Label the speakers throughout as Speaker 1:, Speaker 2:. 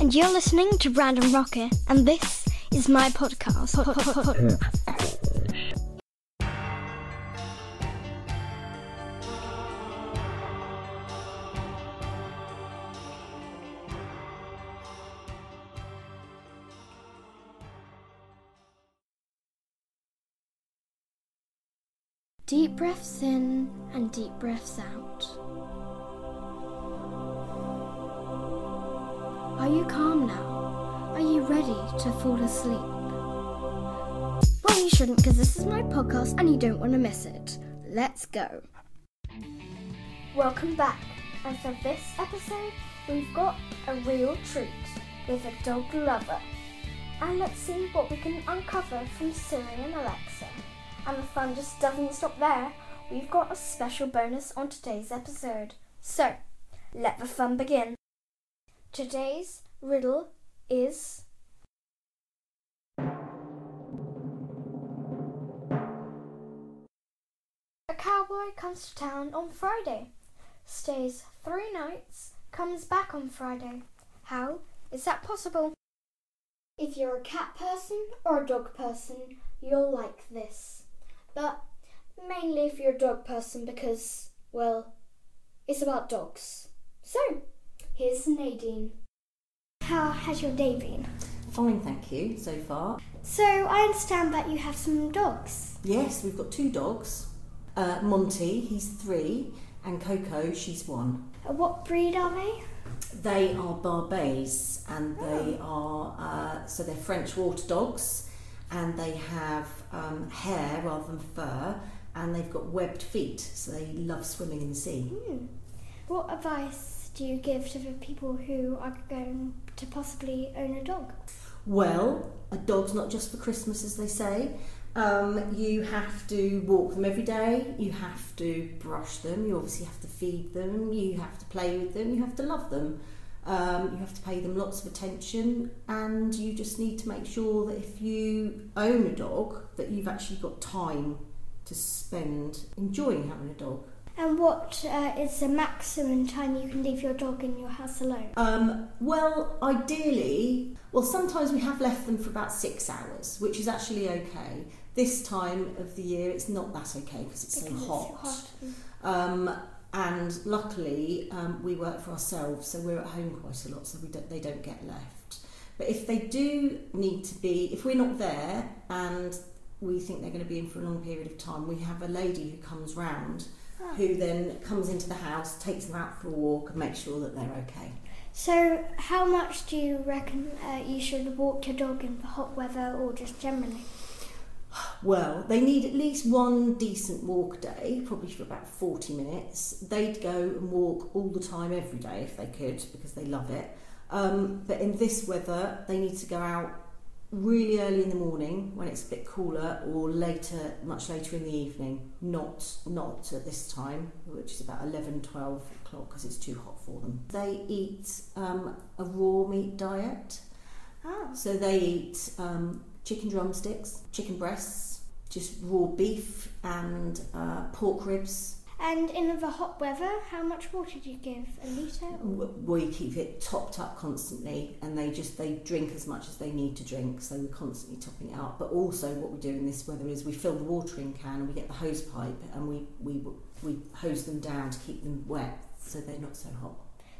Speaker 1: and you're listening to Random Rocket, and this is my podcast. Pod- pod- pod- Deep breaths in and deep breaths out. Are you calm now? Are you ready to fall asleep? Well, you shouldn't because this is my podcast and you don't want to miss it. Let's go. Welcome back. And for this episode, we've got a real treat with a dog lover. And let's see what we can uncover from Siri and Alexa. And the fun just doesn't stop there. We've got a special bonus on today's episode. So, let the fun begin. Today's riddle is A cowboy comes to town on Friday, stays three nights, comes back on Friday. How is that possible? If you're a cat person or a dog person, you'll like this. But mainly if you're a dog person because, well, it's about dogs. So, here's Nadine. How has your day been?
Speaker 2: Fine, thank you, so far.
Speaker 1: So, I understand that you have some dogs.
Speaker 2: Yes, we've got two dogs. Uh, Monty, he's three, and Coco, she's one.
Speaker 1: Uh, What breed are they?
Speaker 2: They are Barbets, and they are, uh, so they're French water dogs, and they have um, hair rather than fur, and they've got webbed feet, so they love swimming in the sea.
Speaker 1: Hmm. What advice do you give to the people who are going to possibly own a dog?
Speaker 2: Well, a dog's not just for Christmas, as they say. Um, you have to walk them every day, you have to brush them, you obviously have to feed them, you have to play with them, you have to love them, um, you have to pay them lots of attention, and you just need to make sure that if you own a dog, that you've actually got time to spend enjoying having a dog.
Speaker 1: And what uh, is the maximum time you can leave your dog in your house alone?
Speaker 2: Um, well, ideally, well, sometimes we have left them for about six hours, which is actually okay. This time of the year, it's not that okay because it's so
Speaker 1: Because it's
Speaker 2: hot.
Speaker 1: hot.
Speaker 2: Um, and luckily, um, we work for ourselves, so we're at home quite a lot, so we don't, they don't get left. But if they do need to be, if we're not there and we think they're going to be in for a long period of time, we have a lady who comes round. Who then comes into the house, takes them out for a walk, and makes sure that they're okay.
Speaker 1: So, how much do you reckon uh, you should walk your dog in the hot weather or just generally?
Speaker 2: Well, they need at least one decent walk a day, probably for about 40 minutes. They'd go and walk all the time, every day, if they could, because they love it. Um, but in this weather, they need to go out really early in the morning when it's a bit cooler, or later, much later in the evening. Not not at this time, which is about 11, 12 o'clock, because it's too hot for them. They eat um, a raw meat diet.
Speaker 1: Oh.
Speaker 2: So they eat um, chicken drumsticks, chicken breasts, just raw beef and uh, pork ribs.
Speaker 1: And in the hot weather, how much water do you give? A litre?
Speaker 2: We keep it topped up constantly, and they just they drink as much as they need to drink. So we're constantly topping it up. But also, what we do in this weather is we fill the watering can and we get the hose pipe and we we we hose them down to keep them wet so they're not so hot.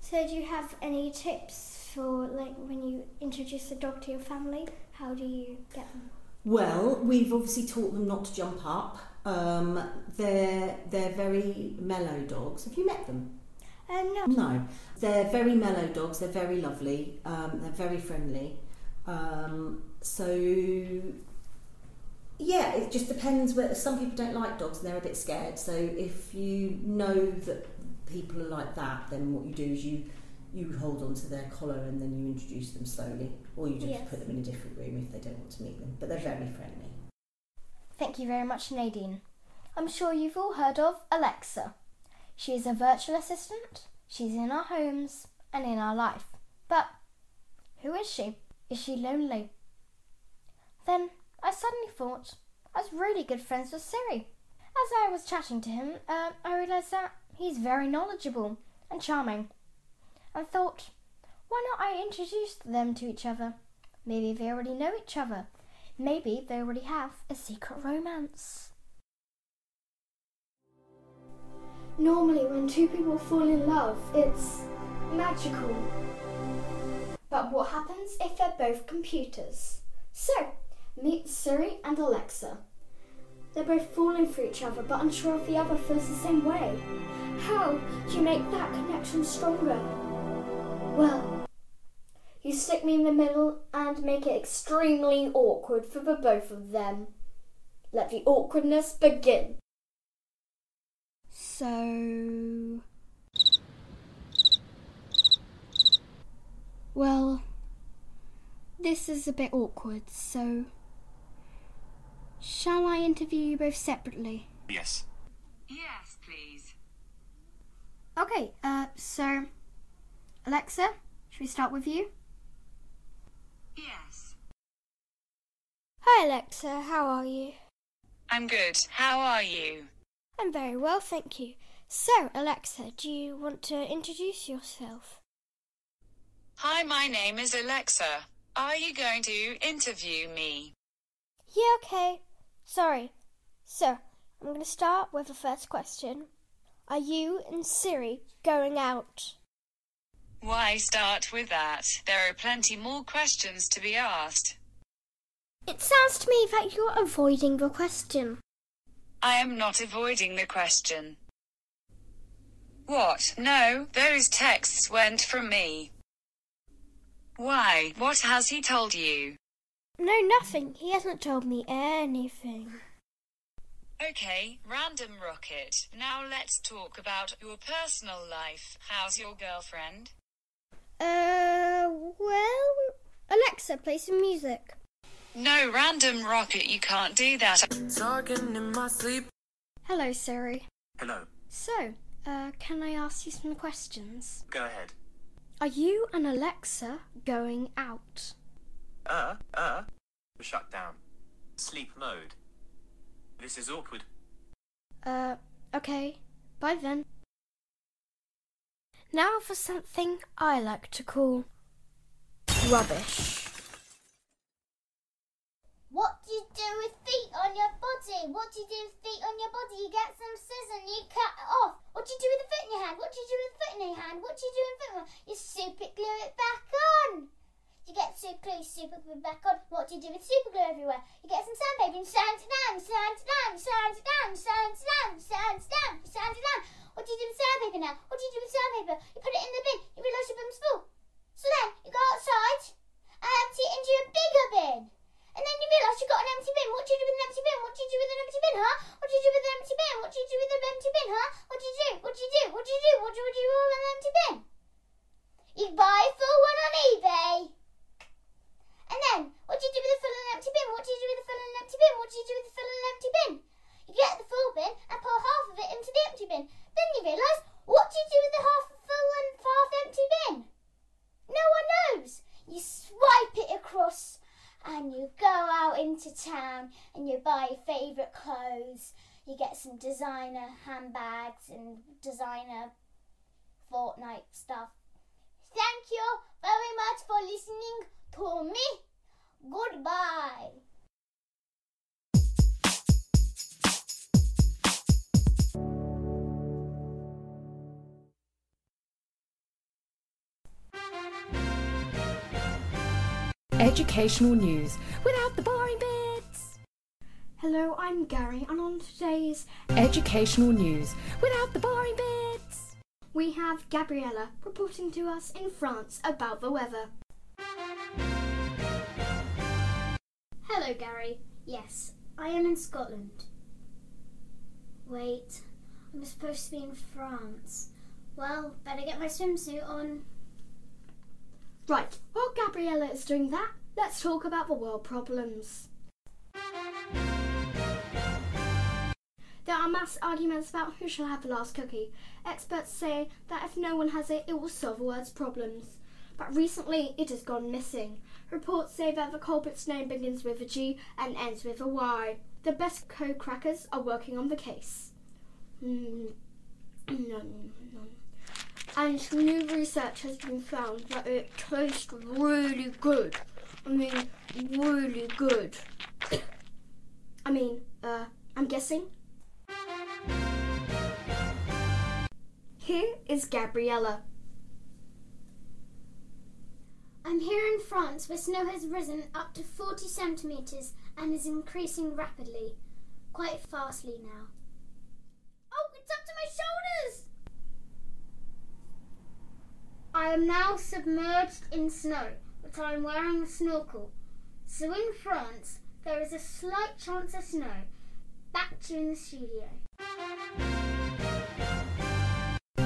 Speaker 1: So, do you have any tips for like when you introduce a dog to your family? How do you get them?
Speaker 2: Well, we've obviously taught them not to jump up. Um, they're they're very mellow dogs. Have you met them?
Speaker 1: Uh, no.
Speaker 2: No, they're very mellow dogs. They're very lovely. Um, they're very friendly. Um, so yeah, it just depends. Whether some people don't like dogs and they're a bit scared. So if you know that people are like that, then what you do is you you hold on to their collar and then you introduce them slowly, or you just
Speaker 1: Yes.
Speaker 2: put them in a different room if they don't want to meet them. But they're very friendly.
Speaker 1: Thank you very much, Nadine. I'm sure you've all heard of Alexa. She is a virtual assistant. She's in our homes and in our life. But who is she? Is she lonely? Then I suddenly thought I was really good friends with Siri. As I was chatting to him, uh, I realised that he's very knowledgeable and charming. And thought, Why not I introduce them to each other? Maybe they already know each other. Maybe they already have a secret romance. Normally, when two people fall in love, it's magical. But what happens if they're both computers? So, meet Siri and Alexa. They're both falling for each other but unsure if the other feels the same way. How do you make that connection stronger? Well, you stick me in the middle and make it extremely awkward for the both of them. Let the awkwardness begin. So. Well, this is a bit awkward, so. Shall I interview you both separately?
Speaker 3: Yes.
Speaker 4: Yes, please.
Speaker 1: Okay, uh, so. Alexa, should we start with you?
Speaker 4: Yes.
Speaker 1: Hi, Alexa, how are you?
Speaker 4: I'm good. How are you?
Speaker 1: I'm very well, thank you. So, Alexa, do you want to introduce yourself?
Speaker 4: Hi, my name is Alexa. Are you going to interview me?
Speaker 1: Yeah, okay. Sorry. So, I'm going to start with the first question. Are you and Siri going out?
Speaker 4: Why start with that? There are plenty more questions to be asked.
Speaker 1: It sounds to me that you're avoiding the question.
Speaker 4: I am not avoiding the question. What? No, those texts went from me. Why? What has he told you?
Speaker 1: No, nothing. He hasn't told me anything.
Speaker 4: Okay, random rocket. Now let's talk about your personal life. How's your girlfriend?
Speaker 1: Uh, well, Alexa, play some music.
Speaker 4: No, random rocket, you can't do that.
Speaker 5: Talking in my sleep.
Speaker 1: Hello, Siri.
Speaker 3: Hello.
Speaker 1: So, uh, can I ask you some questions?
Speaker 3: Go ahead.
Speaker 1: Are you and Alexa going out?
Speaker 3: Uh, uh. Shut down. Sleep mode. This is awkward.
Speaker 1: Uh, okay. Bye then. Now for something I like to call rubbish.
Speaker 6: What do you do with feet on your body? What do you do with feet on your body? You get some scissors and you cut it off. What do you do with the foot in your hand? What do you do with the foot in your hand? What do you do with the foot in your hand? You super glue it back on. You get super glue, super glue back on. What do you do with super glue everywhere? You get some sandpaper and sand it down, sand it down, sand it down, sand it down, sand it down, sand it down. What do you do with sandpaper now? What do you do with sandpaper? You put it in the bin. You realise your bin's full. So then you go outside and empty it into a bigger bin. And then you realise you've got an empty bin. What do you do with an empty bin? What do you do with an empty bin, huh? What do you do with an empty bin? What do you do with an empty bin, huh? What do you do? What do you do? What do you do? What do you do with an empty bin? You buy a full one on eBay. And then, what do you do with a full and empty bin? What do you do with a full and empty bin? What do you do with a full and empty bin? You get the full bin and pour half of it into the empty bin. Then you realise, what do you do with the half full and half empty bin? No one knows. You swipe it across and you go out into town and you buy your favourite clothes. You get some designer handbags and designer Fortnite stuff. Thank you very much for listening to me. Goodbye.
Speaker 7: Educational news without the.
Speaker 1: Hello, I'm Gary, and on today's
Speaker 7: Educational news without the boring bits.
Speaker 1: we have Gabriella reporting to us in France about the weather.
Speaker 6: Hello, Gary. Yes, I am in Scotland. Wait, I'm supposed to be in France. Well, better get my swimsuit on.
Speaker 1: Right, while Gabriella is doing that, let's talk about the world problems. There are mass arguments about who shall have the last cookie. Experts say that if no one has it, it will solve the world's problems. But recently, it has gone missing. Reports say that the culprit's name begins with a G and ends with a Y. The best code crackers are working on the case. And new research has been found that it tastes really good. I mean, really good. I mean, uh, I'm guessing. Here is Gabriella.
Speaker 6: I'm here in France where snow has risen up to 40 centimetres and is increasing rapidly, quite fastly now. Oh, it's up to my shoulders! I am now submerged in snow, but I am wearing a snorkel. So in France, there is a slight chance of snow. Back to you in the studio.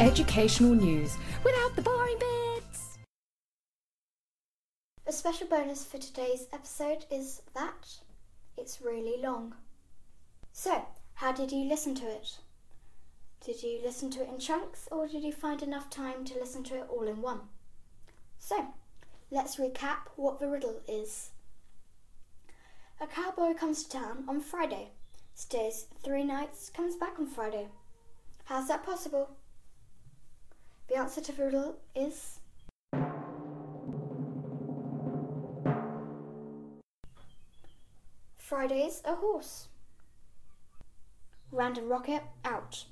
Speaker 7: Educational news without the boring bits.
Speaker 1: A special bonus for today's episode is that it's really long. So, how did you listen to it? Did you listen to it in chunks or did you find enough time to listen to it all in one? So, let's recap what the riddle is. A cowboy comes to town on Friday, stays three nights, comes back on Friday. How's that possible? The answer to the riddle is Friday's a horse. Random rocket out.